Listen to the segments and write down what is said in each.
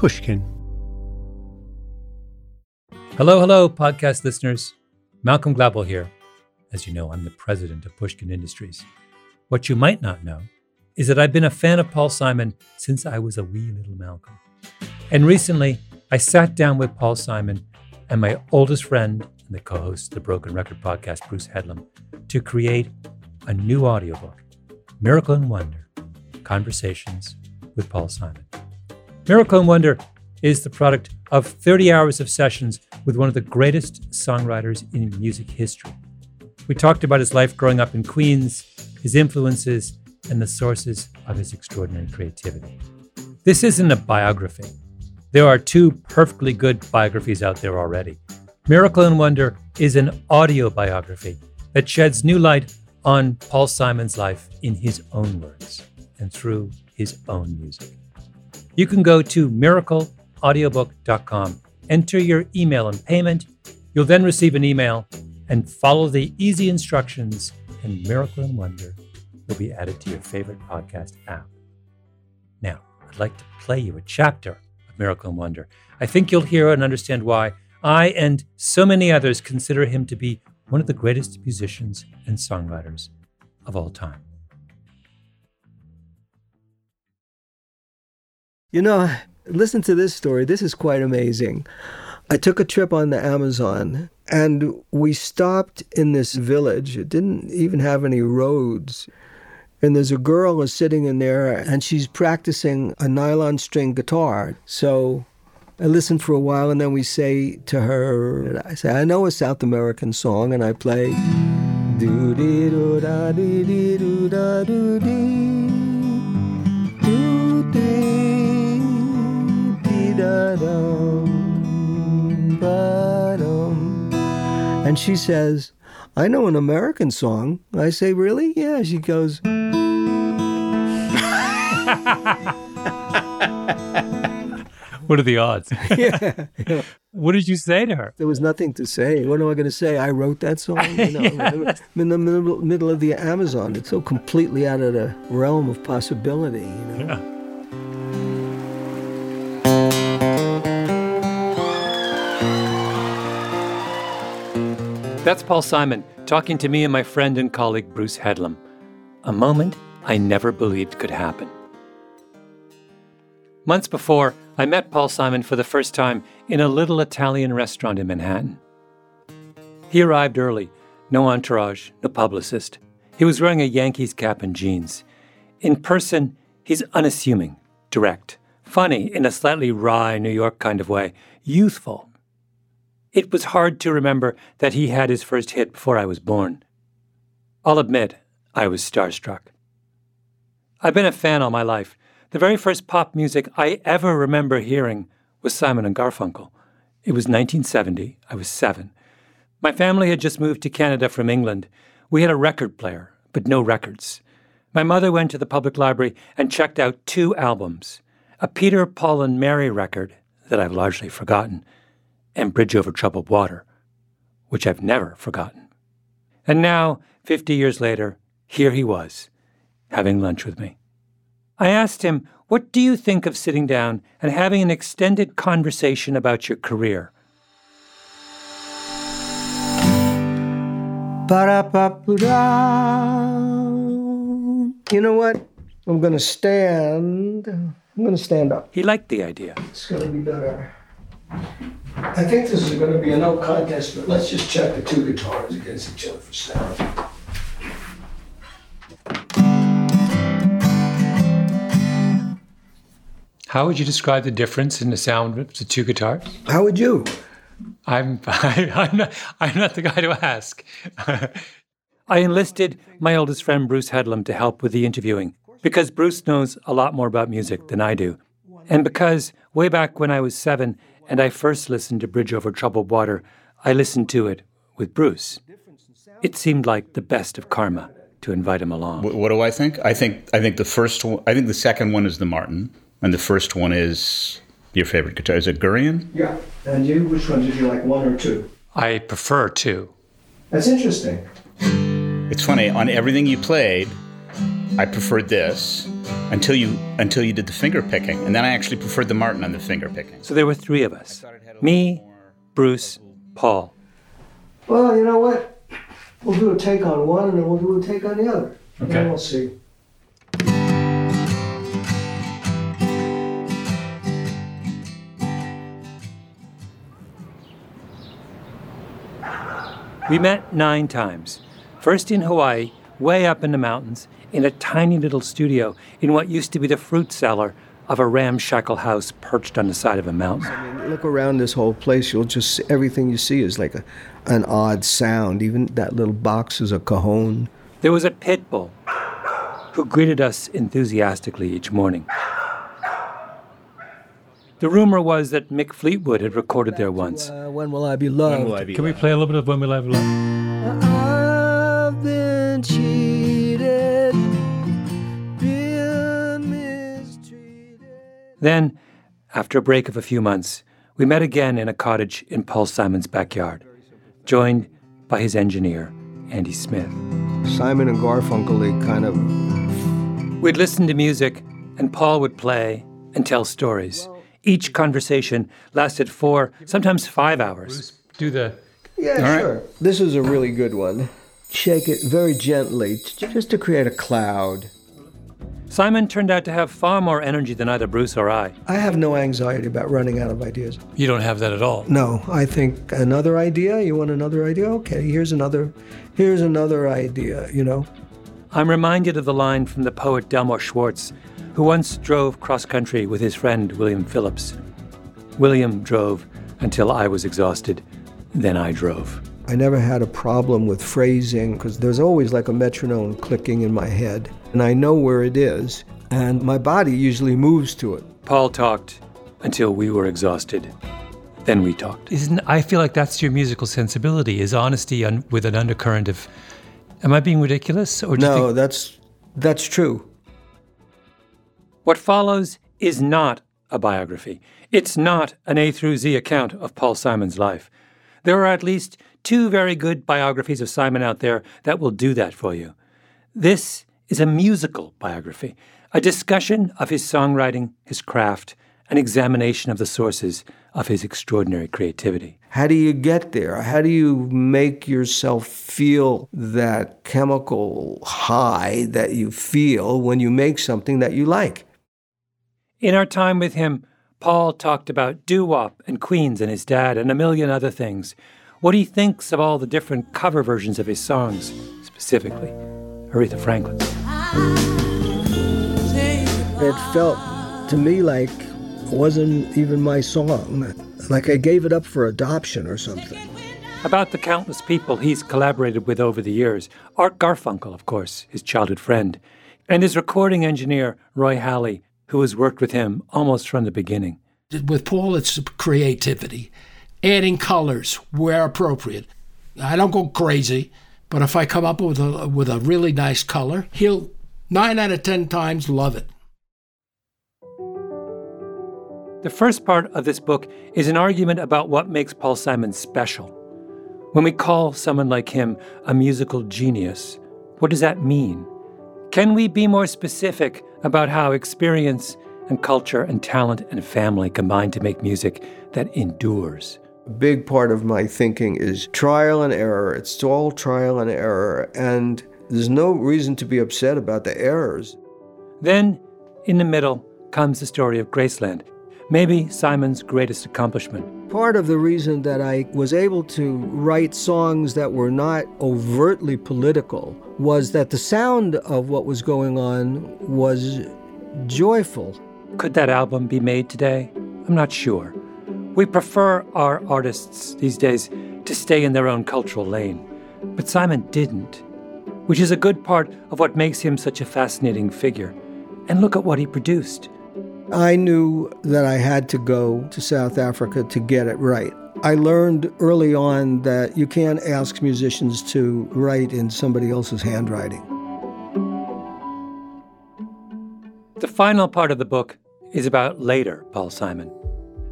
Pushkin. Hello, hello, podcast listeners. Malcolm Gladwell here. As you know, I'm the president of Pushkin Industries. What you might not know is that I've been a fan of Paul Simon since I was a wee little Malcolm. And recently, I sat down with Paul Simon and my oldest friend and the co host of the Broken Record podcast, Bruce Headlam, to create a new audiobook, Miracle and Wonder Conversations with Paul Simon. Miracle and Wonder is the product of 30 hours of sessions with one of the greatest songwriters in music history. We talked about his life growing up in Queens, his influences, and the sources of his extraordinary creativity. This isn't a biography. There are two perfectly good biographies out there already. Miracle and Wonder is an audio biography that sheds new light on Paul Simon's life in his own words and through his own music. You can go to miracleaudiobook.com, enter your email and payment. You'll then receive an email and follow the easy instructions, and Miracle and Wonder will be added to your favorite podcast app. Now, I'd like to play you a chapter of Miracle and Wonder. I think you'll hear and understand why I and so many others consider him to be one of the greatest musicians and songwriters of all time. You know, listen to this story. This is quite amazing. I took a trip on the Amazon and we stopped in this village. It didn't even have any roads. And there's a girl is sitting in there and she's practicing a nylon string guitar. So I listen for a while and then we say to her, I say, I know a South American song and I play do dee do da dee dee do da do dee And she says, I know an American song. I say, Really? Yeah. She goes, What are the odds? yeah. what did you say to her? There was nothing to say. What am I going to say? I wrote that song. You know, I'm in the middle, middle of the Amazon. It's so completely out of the realm of possibility. You know? Yeah. That's Paul Simon talking to me and my friend and colleague Bruce Headlam. A moment I never believed could happen. Months before, I met Paul Simon for the first time in a little Italian restaurant in Manhattan. He arrived early, no entourage, no publicist. He was wearing a Yankees cap and jeans. In person, he's unassuming, direct, funny in a slightly wry New York kind of way, youthful. It was hard to remember that he had his first hit before I was born. I'll admit, I was starstruck. I've been a fan all my life. The very first pop music I ever remember hearing was Simon and Garfunkel. It was 1970. I was seven. My family had just moved to Canada from England. We had a record player, but no records. My mother went to the public library and checked out two albums a Peter, Paul, and Mary record that I've largely forgotten, and Bridge Over Troubled Water, which I've never forgotten. And now, 50 years later, here he was, having lunch with me. I asked him, What do you think of sitting down and having an extended conversation about your career? You know what? I'm going to stand. I'm going to stand up. He liked the idea. It's going to be better. I think this is going to be a no contest, but let's just check the two guitars against each other for sound. How would you describe the difference in the sound of the two guitars? How would you? I'm, I, I'm, not, I'm not the guy to ask. I enlisted my oldest friend, Bruce Headlam, to help with the interviewing because Bruce knows a lot more about music than I do. And because way back when I was seven and I first listened to Bridge Over Troubled Water, I listened to it with Bruce. It seemed like the best of karma to invite him along. What, what do I think? I think I think the first one. I think the second one is the Martin, and the first one is your favorite guitar. Is it Gurian? Yeah. And you, which one did you like, one or two? I prefer two. That's interesting. It's funny. On everything you played, I preferred this, until you until you did the finger picking, and then I actually preferred the Martin on the finger picking. So there were three of us: me, Bruce, Paul. Well, you know what? We'll do a take on one and then we'll do a take on the other. And then Okay. we'll see. We met nine times. First in Hawaii, way up in the mountains, in a tiny little studio in what used to be the fruit cellar of a ramshackle house perched on the side of a mountain. I mean, look around this whole place. You'll just see, everything you see is like a, an odd sound. Even that little box is a cajon. There was a pit bull who greeted us enthusiastically each morning. The rumor was that Mick Fleetwood had recorded there once. Uh, when will I be loved? Can we play a little bit of When We Live Love? I've Then, after a break of a few months, we met again in a cottage in Paul Simon's backyard, joined by his engineer, Andy Smith. Simon and Garfunkel, they kind of We'd listen to music, and Paul would play and tell stories. Each conversation lasted four, sometimes five hours. Do the Yeah, right. sure. This is a really good one. Shake it very gently, just to create a cloud. Simon turned out to have far more energy than either Bruce or I. I have no anxiety about running out of ideas. you don't have that at all. No, I think another idea. You want another idea? Okay, here's another. Here's another idea. You know. I'm reminded of the line from the poet Delmore Schwartz, who once drove cross country with his friend William Phillips. William drove until I was exhausted, then I drove. I never had a problem with phrasing because there's always like a metronome clicking in my head, and I know where it is, and my body usually moves to it. Paul talked until we were exhausted. Then we talked. Isn't I feel like that's your musical sensibility is honesty un, with an undercurrent of Am I being ridiculous or do you No, think that's that's true. What follows is not a biography. It's not an A through Z account of Paul Simon's life. There are at least two very good biographies of Simon out there that will do that for you. This is a musical biography, a discussion of his songwriting, his craft, an examination of the sources of his extraordinary creativity. How do you get there? How do you make yourself feel that chemical high that you feel when you make something that you like? In our time with him, Paul talked about doo wop and Queens and his dad and a million other things. What he thinks of all the different cover versions of his songs, specifically Aretha Franklin's. It felt to me like it wasn't even my song. Like I gave it up for adoption or something. About the countless people he's collaborated with over the years Art Garfunkel, of course, his childhood friend, and his recording engineer, Roy Halee, who has worked with him almost from the beginning. With Paul, it's creativity, adding colors where appropriate. I don't go crazy, but if I come up with a with a really nice color, he'll nine out of ten times love it. The first part of this book is an argument about what makes Paul Simon special. When we call someone like him a musical genius, what does that mean? Can we be more specific about how experience and culture and talent and family combine to make music that endures? A big part of my thinking is trial and error. It's all trial and error, and there's no reason to be upset about the errors. Then, in the middle, comes the story of Graceland, maybe Simon's greatest accomplishment. Part of the reason that I was able to write songs that were not overtly political was that the sound of what was going on was joyful. Could that album be made today? I'm not sure. We prefer our artists these days to stay in their own cultural lane. But Simon didn't, which is a good part of what makes him such a fascinating figure. And look at what he produced. I knew that I had to go to South Africa to get it right. I learned early on that you can't ask musicians to write in somebody else's handwriting. The final part of the book is about later Paul Simon.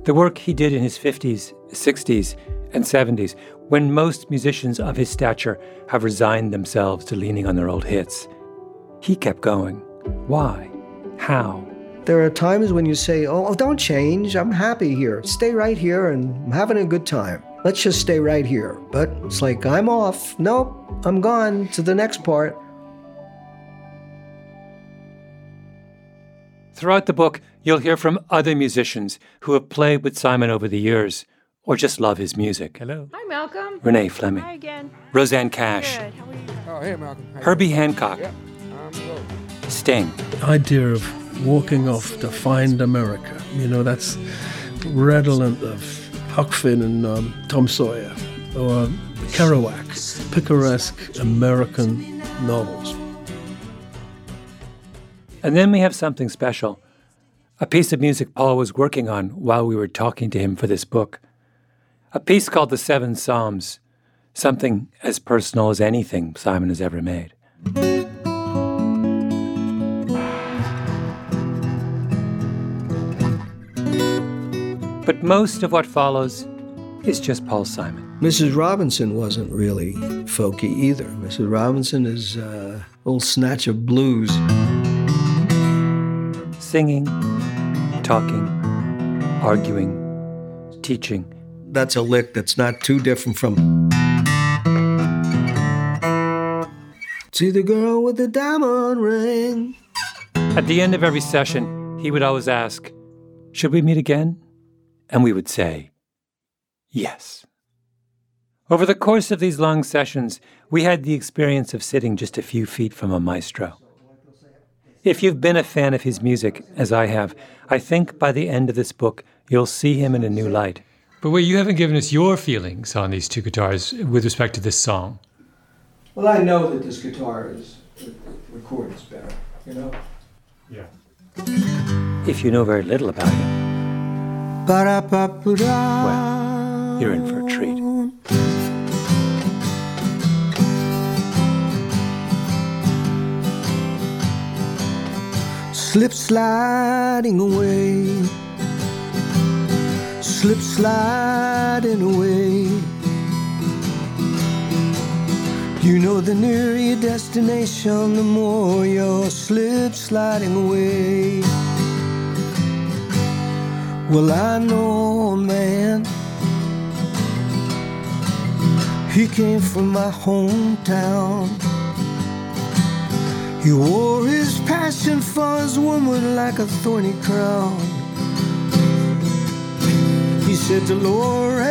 The work he did in his 50s, 60s, and 70s, when most musicians of his stature have resigned themselves to leaning on their old hits. He kept going. Why? how. There are times when you say, oh, oh, don't change. I'm happy here. Stay right here and I'm having a good time. Let's just stay right here. But it's like, I'm off. Nope, I'm gone to the next part. Throughout the book, you'll hear from other musicians who have played with Simon over the years or just love his music. Hello. Hi, Malcolm. Renee Fleming. Hi again. Rosanne Cash. Good. How are you? Oh, hey, Malcolm. How Herbie Hancock. doing? I'm. Sting. idea of walking off to find America. You know, that's redolent of Huck Finn and um, Tom Sawyer, or Kerouac, picaresque American novels. And then we have something special a piece of music Paul was working on while we were talking to him for this book. A piece called The Seven Psalms, something as personal as anything Simon has ever made. But most of what follows is just Paul Simon. Mrs. Robinson wasn't really folky either. Mrs. Robinson is uh, a little snatch of blues. Singing, talking, arguing, teaching. That's a lick that's not too different from. See the girl with the diamond ring. At the end of every session, he would always ask, Should we meet again? And we would say, Yes. Over the course of these long sessions, we had the experience of sitting just a few feet from a maestro. If you've been a fan of his music, as I have, I think by the end of this book, you'll see him in a new light. But wait, you haven't given us your feelings on these two guitars with respect to this song. Well, I know that this guitar is records better, you know. Yeah. If you know very little about him, Well, you're in for a treat. Slip sliding away, slip sliding away. You know, the nearer your destination, the more you're slip sliding away. Well, I know a man. He came from my hometown. He wore his passion for his woman like a thorny crown. He said, to Dolores,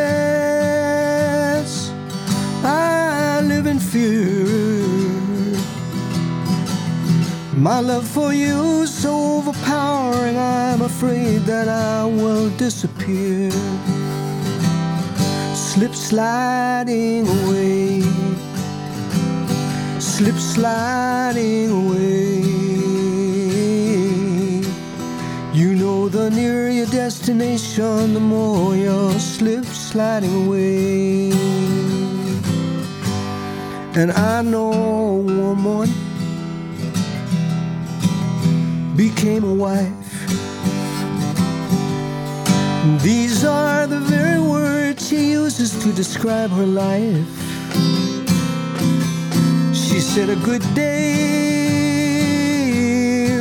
I live in fear. My love for you is so overpowering, I'm afraid that I will disappear. Slip sliding away slip sliding away. You know, the nearer your destination, the more you're slip sliding away. And I know a woman became a wife. These are the very words she uses to describe her life. Said a good day,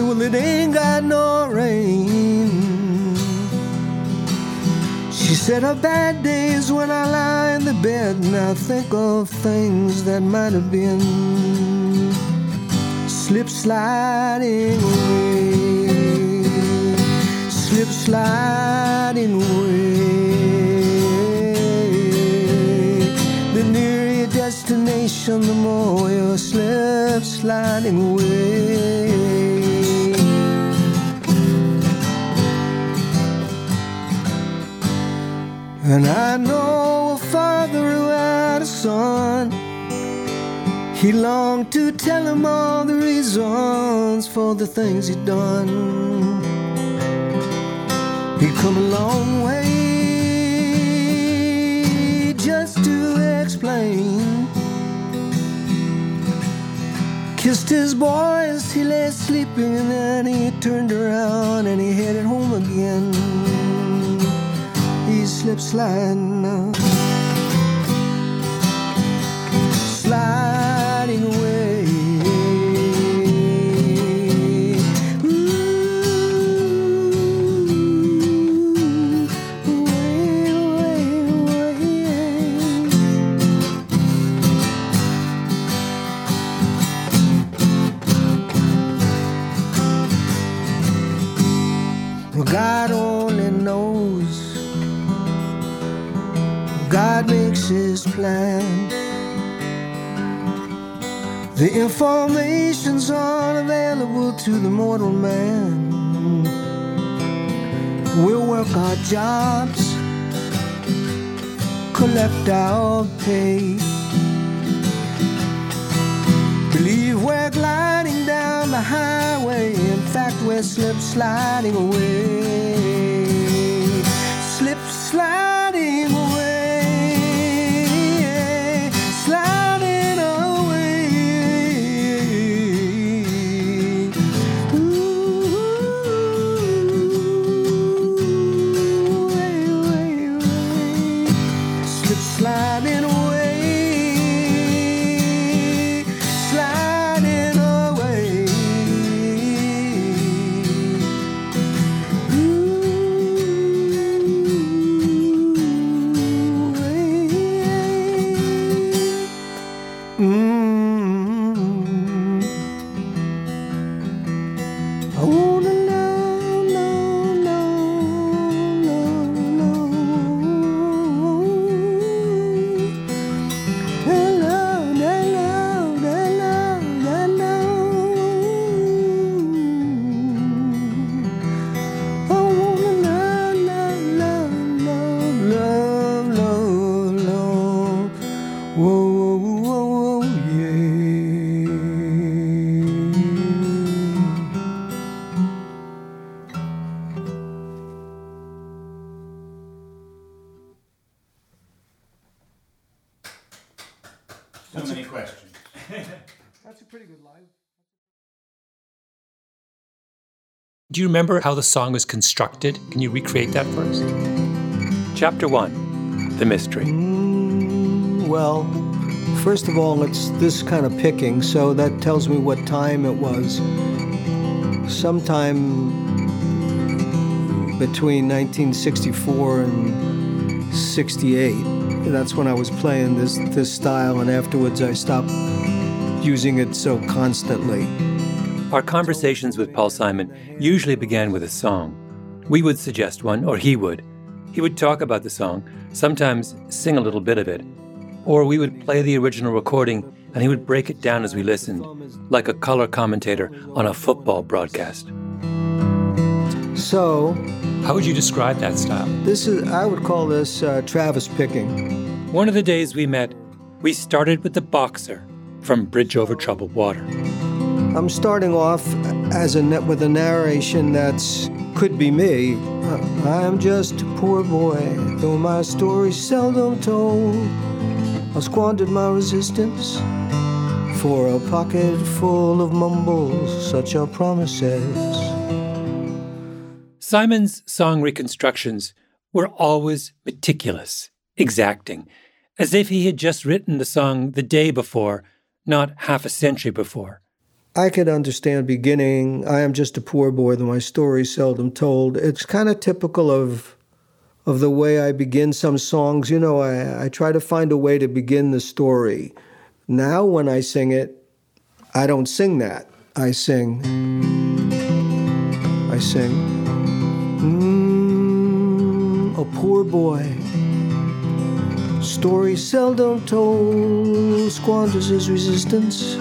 well it ain't got no rain. She said a bad day is when I lie in the bed and I think of things that might have been. Slip sliding away, slip sliding away. The more you're slip sliding away. And I know a father who had a son. He longed to tell him all the reasons for the things he'd done. He'd come a long way just to explain. Kissed his boy as he lay sleeping, and then he turned around and he headed home again. He slipped sliding now. The information's unavailable to the mortal man. We'll work our jobs, collect our pay. Believe we're gliding down the highway. In fact, we're slip sliding away. Slip sliding away. Do you remember how the song was constructed? Can you recreate that for us? Chapter 1 The Mystery. Mm, well, first of all, it's this kind of picking, so that tells me what time it was. Sometime between 1964 and 68. That's when I was playing this this style, and afterwards I stopped using it so constantly. Our conversations with Paul Simon usually began with a song. We would suggest one, or he would. He would talk about the song, sometimes sing a little bit of it, or we would play the original recording and he would break it down as we listened, like a color commentator on a football broadcast. So How would you describe that style? this is I would call this uh, Travis picking. One of the days we met, we started with the boxer from Bridge Over Troubled Water. I'm starting off as a net with a narration that's could be me. Uh, I'm just a poor boy, though my story's seldom told. I squandered my resistance for a pocket full of mumbles, such are promises. Simon's song reconstructions were always meticulous, exacting, as if he had just written the song the day before, not half a century before. I could understand beginning, I am just a poor boy, though my story's seldom told. It's kind of typical of of the way I begin some songs. You know, I, I try to find a way to begin the story. Now, when I sing it, I don't sing that. I sing. I sing. Mm, a poor boy. Story seldom told, squanders his resistance.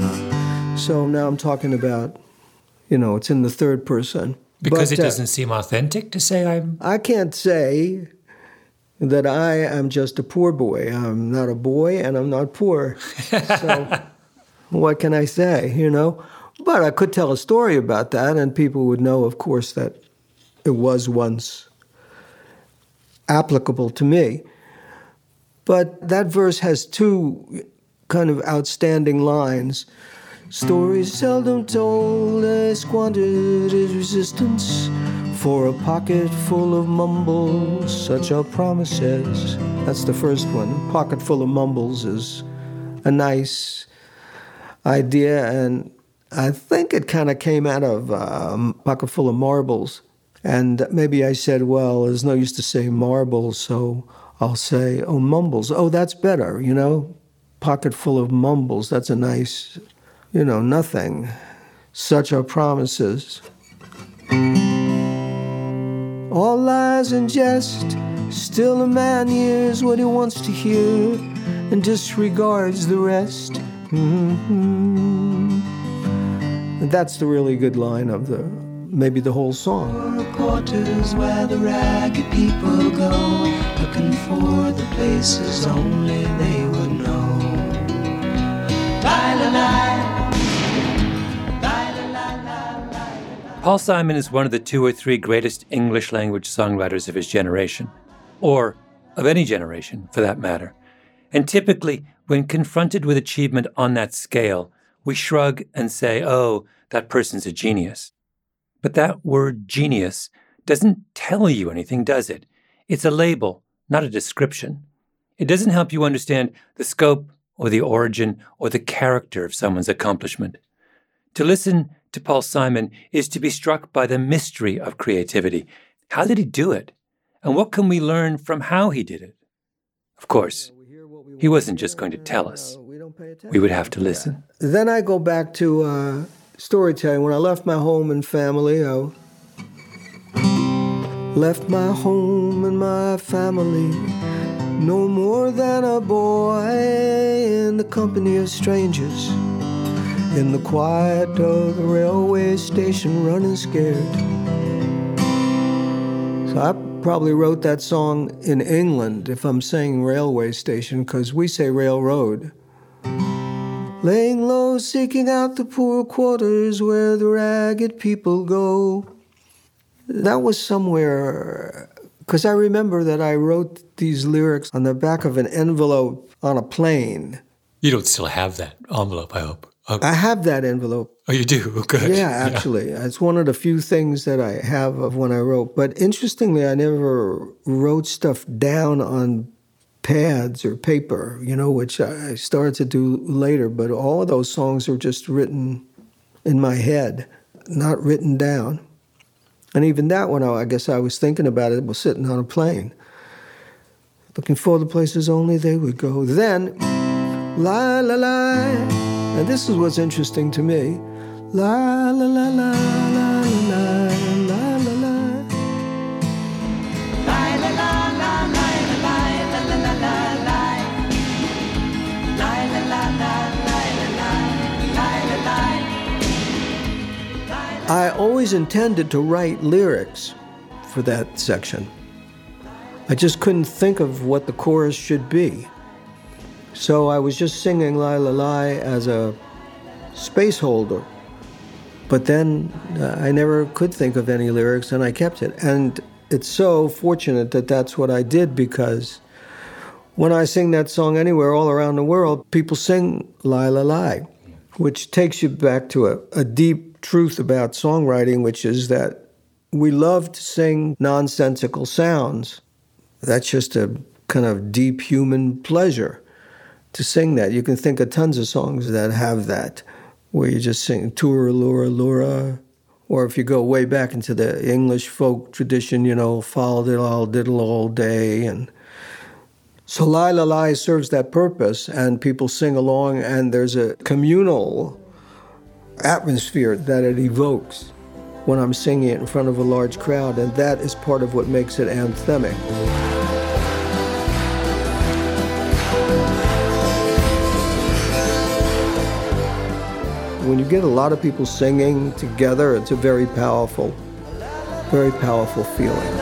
So now I'm talking about, you know, it's in the third person. Because But, it uh, doesn't seem authentic to say I'm. I can't say that I am just a poor boy. I'm not a boy and I'm not poor. So what can I say, you know? But I could tell a story about that and people would know, of course, that it was once applicable to me. But that verse has two kind of outstanding lines. Stories seldom told, I squandered his resistance for a pocket full of mumbles, such are promises. That's the first one. Pocket full of mumbles is a nice idea, and I think it kind of came out of um, pocket full of marbles. And maybe I said, well, there's no use to say marbles, so I'll say, oh, mumbles. Oh, that's better, you know? Pocket full of mumbles. That's a nice, you know, nothing. Such are promises. all lies and jest. Still, a man hears what he wants to hear and disregards the rest. Mm-hmm. That's the really good line of the maybe the whole song. Quarters where the ragged people go, looking for the places only they Paul Simon is one of the two or three greatest English language songwriters of his generation, or of any generation for that matter. And typically, when confronted with achievement on that scale, we shrug and say, oh, that person's a genius. But that word genius doesn't tell you anything, does it? It's a label, not a description. It doesn't help you understand the scope or the origin or the character of someone's accomplishment. To listen to Paul Simon is to be struck by the mystery of creativity. How did he do it? And what can we learn from how he did it? Of course, he wasn't just going to tell us. We would have to listen. Then I go back to uh, storytelling. When I left my home and family, I left my home and my family. No more than a boy in the company of strangers. In the quiet of the railway station, running scared. So I probably wrote that song in England if I'm saying railway station, because we say railroad. Laying low, seeking out the poor quarters where the ragged people go. That was somewhere, because I remember that I wrote these lyrics on the back of an envelope on a plane. You don't still have that envelope, I hope. I have that envelope. Oh, you do? Good. Yeah, actually. Yeah. It's one of the few things that I have of when I wrote. But interestingly, I never wrote stuff down on pads or paper, you know, which I started to do later. But all of those songs are just written in my head, not written down. And even that one, I guess I was thinking about it, was sitting on a plane, looking for the places only they would go. Then, la la la. And this is what's interesting to me. La la la la la la la la la. I always intended to write lyrics for that section. I just couldn't think of what the chorus should be. So I was just singing "La La La" as a space holder. But then uh, I never could think of any lyrics and I kept it. And it's so fortunate that that's what I did because when I sing that song anywhere all around the world, people sing "La La La," which takes you back to a, a deep truth about songwriting, which is that we love to sing nonsensical sounds. That's just a kind of deep human pleasure to sing that. You can think of tons of songs that have that, where you just sing Tura Lura Lura, or if you go way back into the English folk tradition, you know, Fall Diddle Diddle All Day. And so La La La serves that purpose, and people sing along, and there's a communal atmosphere that it evokes when I'm singing it in front of a large crowd, and that is part of what makes it anthemic. When you get a lot of people singing together, it's a very powerful, very powerful feeling.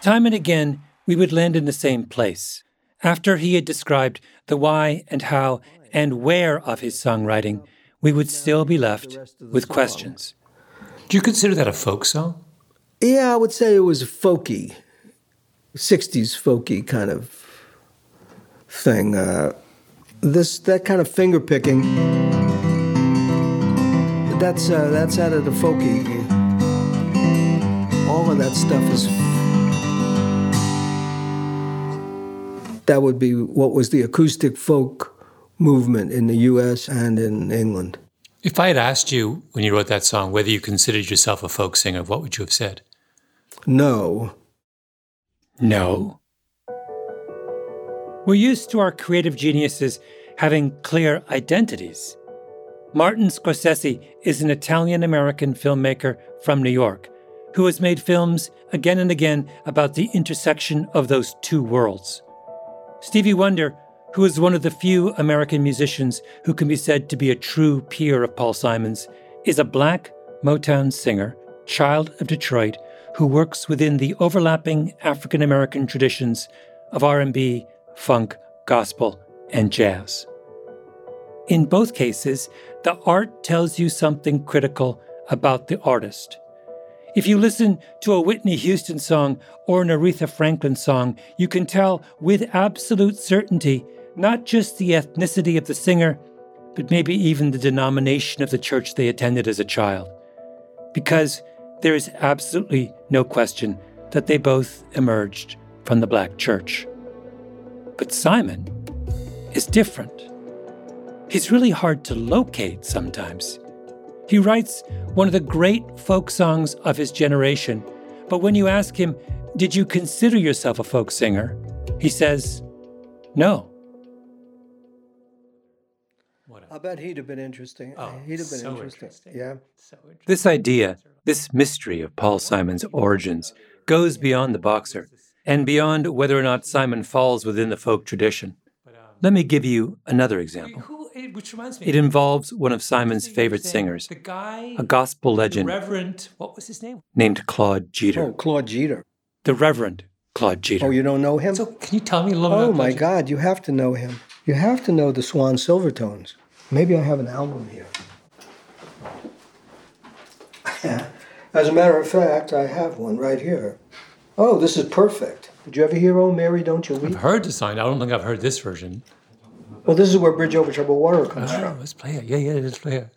Time and again, we would land in the same place. After he had described the why and how and where of his songwriting, we would still be left with questions. Do you consider that a folk song? Yeah, I would say it was folky, 60s folky kind of thing. Uh, this that kind of finger picking. That's uh, that's out of the folky. All of that stuff is. That would be what was the acoustic folk movement in the U.S. and in England. If I had asked you when you wrote that song whether you considered yourself a folk singer, what would you have said? No. No. We're used to our creative geniuses having clear identities. Martin Scorsese is an Italian American filmmaker from New York who has made films again and again about the intersection of those two worlds. Stevie Wonder, who is one of the few American musicians who can be said to be a true peer of Paul Simon's, is a black Motown singer, child of Detroit, who works within the overlapping African American traditions of R&B, funk, gospel, and jazz. In both cases, the art tells you something critical about the artist. If you listen to a Whitney Houston song or an Aretha Franklin song, you can tell with absolute certainty not just the ethnicity of the singer, but maybe even the denomination of the church they attended as a child. Because there is absolutely no question that they both emerged from the black church. But Simon is different. He's really hard to locate sometimes. He writes one of the great folk songs of his generation, but when you ask him, Did you consider yourself a folk singer? he says, No. I bet he'd have been interesting. Oh, he'd have been so interesting. interesting. Yeah. This idea, this mystery of Paul Simon's origins, goes beyond the boxer and beyond whether or not Simon falls within the folk tradition. Let me give you another example. It- which reminds me, It involves one of Simon's favorite singers, The guy, a gospel the legend Reverend, what was his name? named Claude Jeter. Oh, Claude Jeter. The Reverend Claude Jeter. Oh, you don't know him? So, can you tell me a little bit? Oh about my Claude God, you have to know him. You have to know the Swan Silvertones. Maybe I have an album here. As a matter of fact, I have one right here. Oh, this is perfect. Did you ever hear "Oh Mary, Don't You Weep"? I've heard the song. I don't think I've heard this version. Well, this is where "Bridge Over Troubled Water" comes Oh, from. let's play it. Yeah, yeah, let's play it.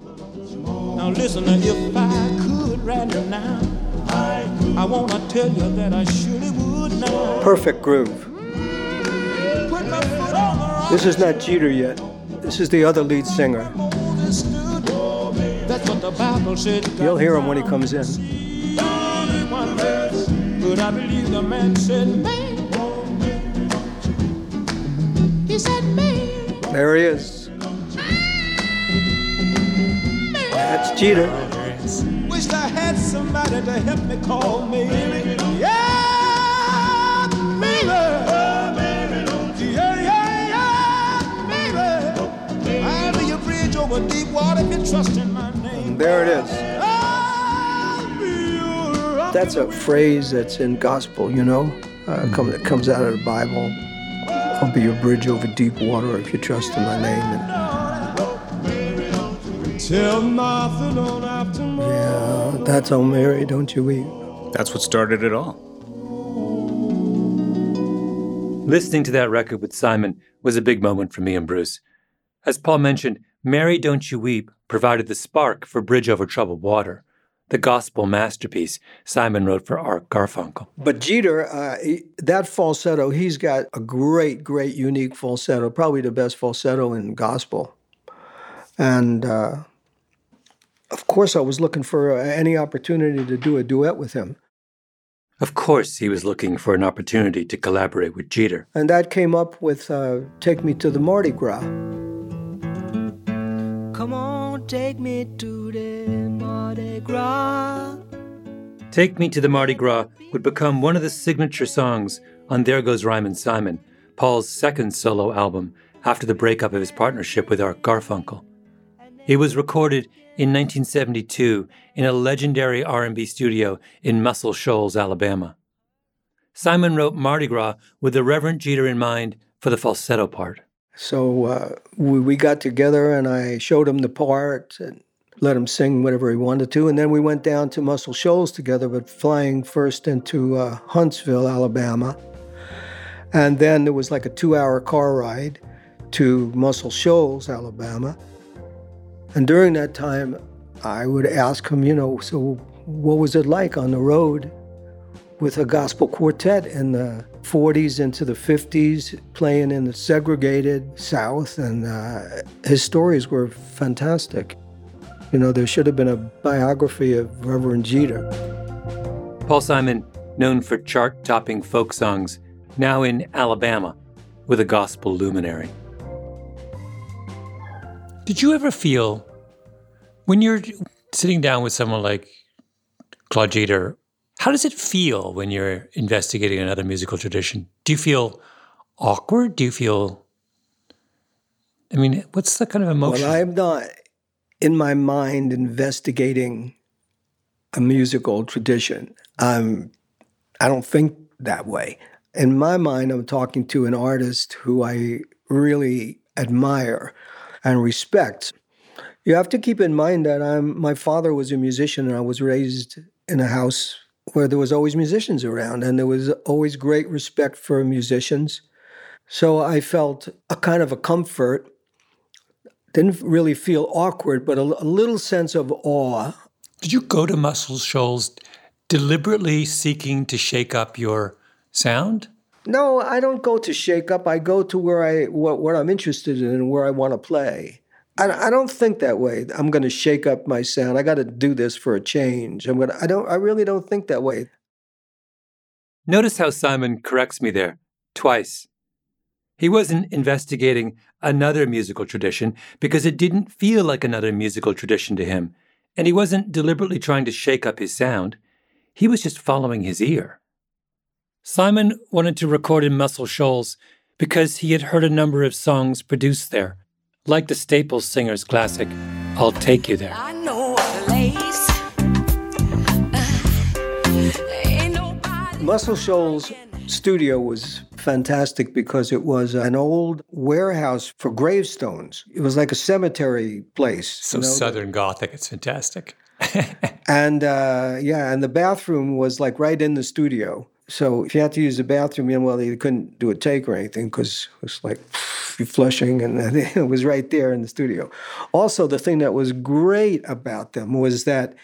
Now listen, if I could right now, I, I wanna tell you that I surely would now. Perfect groove. Put my foot on the rock This is not Jeter yet. This is the other lead singer. You'll hear him when he comes in. There he is. That's. Wished I had somebody to help me call. Yeah. Over deep water if you trust in my name. There it is. I'll be your rock. That's a phrase that's in gospel, you know, uh, come, that comes out of the Bible. I'll be your bridge over deep water if you trust in my name. And, Tell Martha don't have to know. yeah, that's oh Mary, don't you weep. That's what started it all. Listening to that record with Simon was a big moment for me and Bruce. As Paul mentioned, Mary Don't You Weep provided the spark for Bridge Over Troubled Water, the gospel masterpiece Simon wrote for Art Garfunkel. But Jeter, uh, that falsetto, he's got a great, great, unique falsetto, probably the best falsetto in gospel. And uh, of course, I was looking for uh, any opportunity to do a duet with him. Of course, he was looking for an opportunity to collaborate with Jeter. And that came up with uh, Take Me to the Mardi Gras. Come on, take me to the Mardi Gras. Take Me to the Mardi Gras would become one of the signature songs on There Goes Rhymin' Simon, Paul's second solo album after the breakup of his partnership with Art Garfunkel. It was recorded in 1972 in a legendary R&B studio in Muscle Shoals, Alabama. Simon wrote Mardi Gras with the Reverend Jeter in mind for the falsetto part. So uh, we, we got together and I showed him the part and let him sing whatever he wanted to. And then we went down to Muscle Shoals together, but flying first into uh, Huntsville, Alabama. And then it was like a two hour car ride to Muscle Shoals, Alabama. And during that time, I would ask him, you know, so what was it like on the road with a gospel quartet in the 40s into the 50s, playing in the segregated South, and uh, his stories were fantastic. You know, there should have been a biography of Reverend Jeter. Paul Simon, known for chart topping folk songs, now in Alabama, with a gospel luminary. Did you ever feel when you're sitting down with someone like Claude Jeter, how does it feel when you're investigating another musical tradition? Do you feel awkward? Do you feel I mean, what's the kind of emotion? Well, I'm not in my mind investigating a musical tradition. I'm I don't think that way. In my mind, I'm talking to an artist who I really admire and respect. You have to keep in mind that I'm my father was a musician and I was raised in a house where there was always musicians around and there was always great respect for musicians. So I felt a kind of a comfort. Didn't really feel awkward, but a, a little sense of awe. Did you go to Muscle Shoals deliberately seeking to shake up your sound? No, I don't go to shake up. I go to where I what, what I'm interested in and where I want to play. I, I don't think that way. I'm going to shake up my sound. I got to do this for a change. I'm going. To, I don't. I really don't think that way. Notice how Simon corrects me there twice. He wasn't investigating another musical tradition because it didn't feel like another musical tradition to him, and he wasn't deliberately trying to shake up his sound. He was just following his ear. Simon wanted to record in Muscle Shoals because he had heard a number of songs produced there, like the Staples Singers classic, I'll Take You There. I know a place. Ain't Muscle Shoals studio was fantastic because it was an old warehouse for gravestones. It was like a cemetery place. So you know? Southern Gothic, it's fantastic. And uh, yeah, and the bathroom was like right in the studio. So if you had to use the bathroom, you know, well, you couldn't do a take or anything because it was like you flushing, and it was right there in the studio. Also, the thing that was great about them was that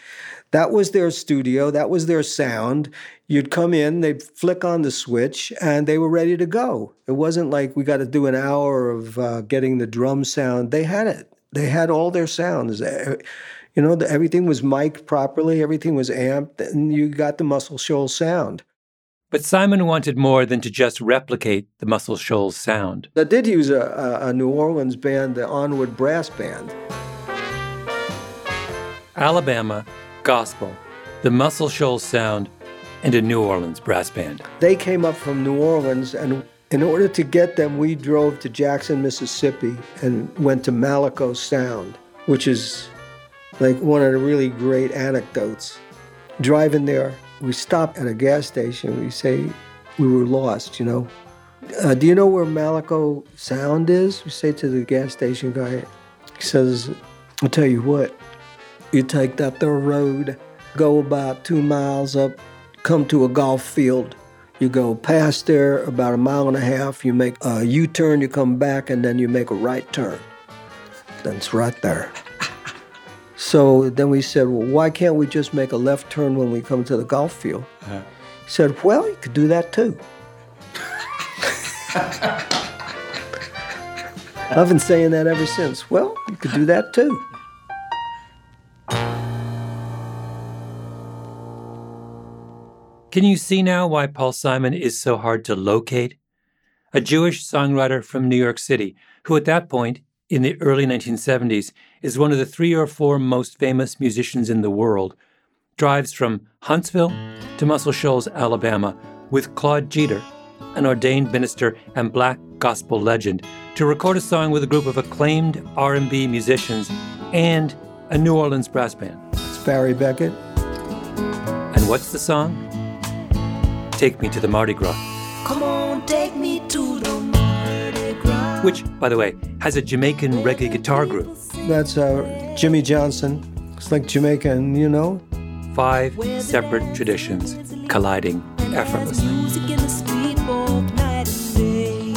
that was their studio, that was their sound. You'd come in, they'd flick on the switch, and they were ready to go. It wasn't like we got to do an hour of uh, getting the drum sound. They had it. They had all their sounds. Uh, You know, everything was mic'd properly, everything was amped, and you got the Muscle Shoals sound. But Simon wanted more than to just replicate the Muscle Shoals sound. I did use a, a, a New Orleans band, the Onward Brass Band. Alabama, gospel, the Muscle Shoals sound, and a New Orleans brass band. They came up from New Orleans, and in order to get them, we drove to Jackson, Mississippi, and went to Malaco Sound, which is like one of the really great anecdotes. Driving there, we stopped at a gas station. We say we were lost, you know. Uh, do you know where Malaco Sound is? We say to the gas station guy. He says, I'll tell you what, you take that third road, go about two miles up, come to a golf field. You go past there about a mile and a half, you make a U turn, you come back, and then you make a right turn. Then it's right there. So then we said, well, why can't we just make a left turn when we come to the golf field? He said, well, you could do that too. I've been saying that ever since. Well, you could do that too. Can you see now why Paul Simon is so hard to locate? A Jewish songwriter from New York City, who at that point, in the early 1970s, is one of the three or four most famous musicians in the world, drives from Huntsville to Muscle Shoals, Alabama, with Claude Jeter, an ordained minister and black gospel legend, to record a song with a group of acclaimed R&B musicians and a New Orleans brass band. It's Barry Beckett. And what's the song? Take Me to the Mardi Gras. Come on, which, by the way, has a Jamaican reggae guitar group. That's uh, Jimmy Johnson. It's like Jamaican, you know. Five separate traditions colliding effortlessly. Music in the street both night and day.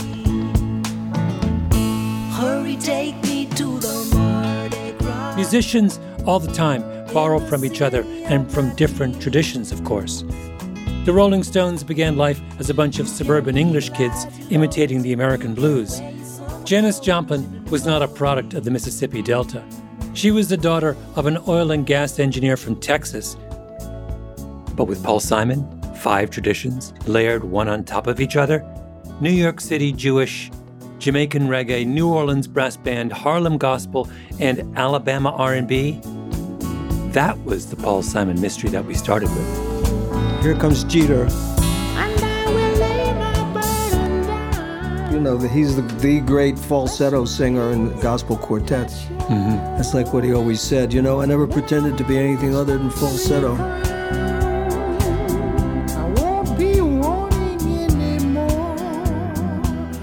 Hurry, take me to the Mardi Gras. Musicians all the time borrow from each other and from different traditions, of course. The Rolling Stones began life as a bunch of suburban English kids imitating the American blues. Janis Joplin was not a product of the Mississippi Delta. She was the daughter of an oil and gas engineer from Texas. But with Paul Simon, five traditions layered one on top of each other, New York City Jewish Jamaican reggae, New Orleans brass band, Harlem gospel, and Alabama R&B. That was the Paul Simon mystery that we started with. Here comes Jeter. You know, he's the, the great falsetto singer in gospel quartets. Mm-hmm. That's like what he always said. You know, I never pretended to be anything other than falsetto.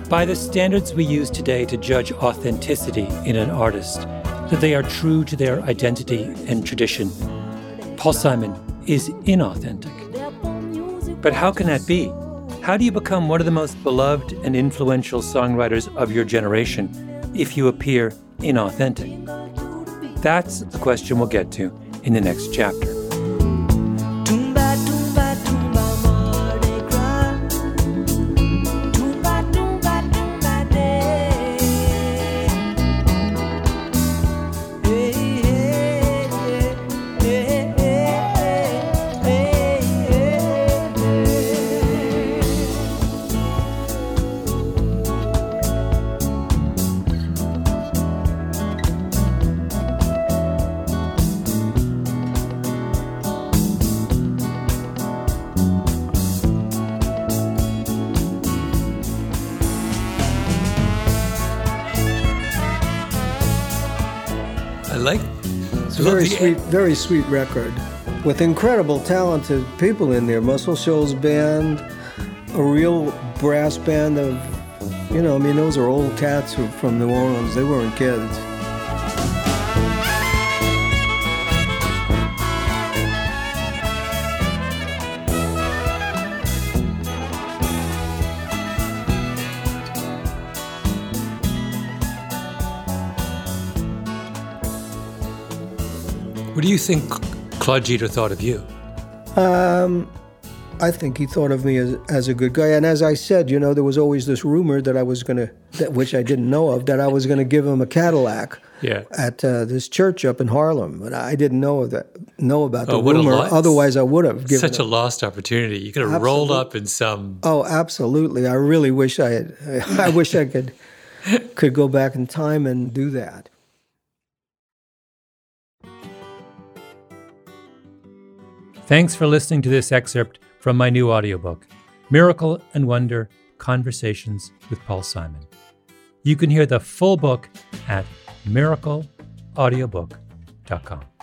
By the standards we use today to judge authenticity in an artist, that they are true to their identity and tradition, Paul Simon is inauthentic. But how can that be? How do you become one of the most beloved and influential songwriters of your generation if you appear inauthentic? That's the question we'll get to in the next chapter. Very sweet, record with incredible, talented people in there. Muscle Shoals Band, a real brass band of, you know, I mean, those are old cats from New Orleans. They weren't kids. Do you think Claude Jeter thought of you? Um, I think he thought of me as, as a good guy. And as I said, you know, there was always this rumor that I was going to, which I didn't know of, that I was going to give him a Cadillac Yeah. at uh, this church up in Harlem. But I didn't know that, know about the Oh, rumor. lot- Otherwise, I would have given Such a lost opportunity. You could have rolled up in some. Oh, absolutely. I really wish I had. I wish I could could go back in time and do that. Thanks for listening to this excerpt from my new audiobook, Miracle and Wonder Conversations with Paul Simon. You can hear the full book at miracleaudiobook.com.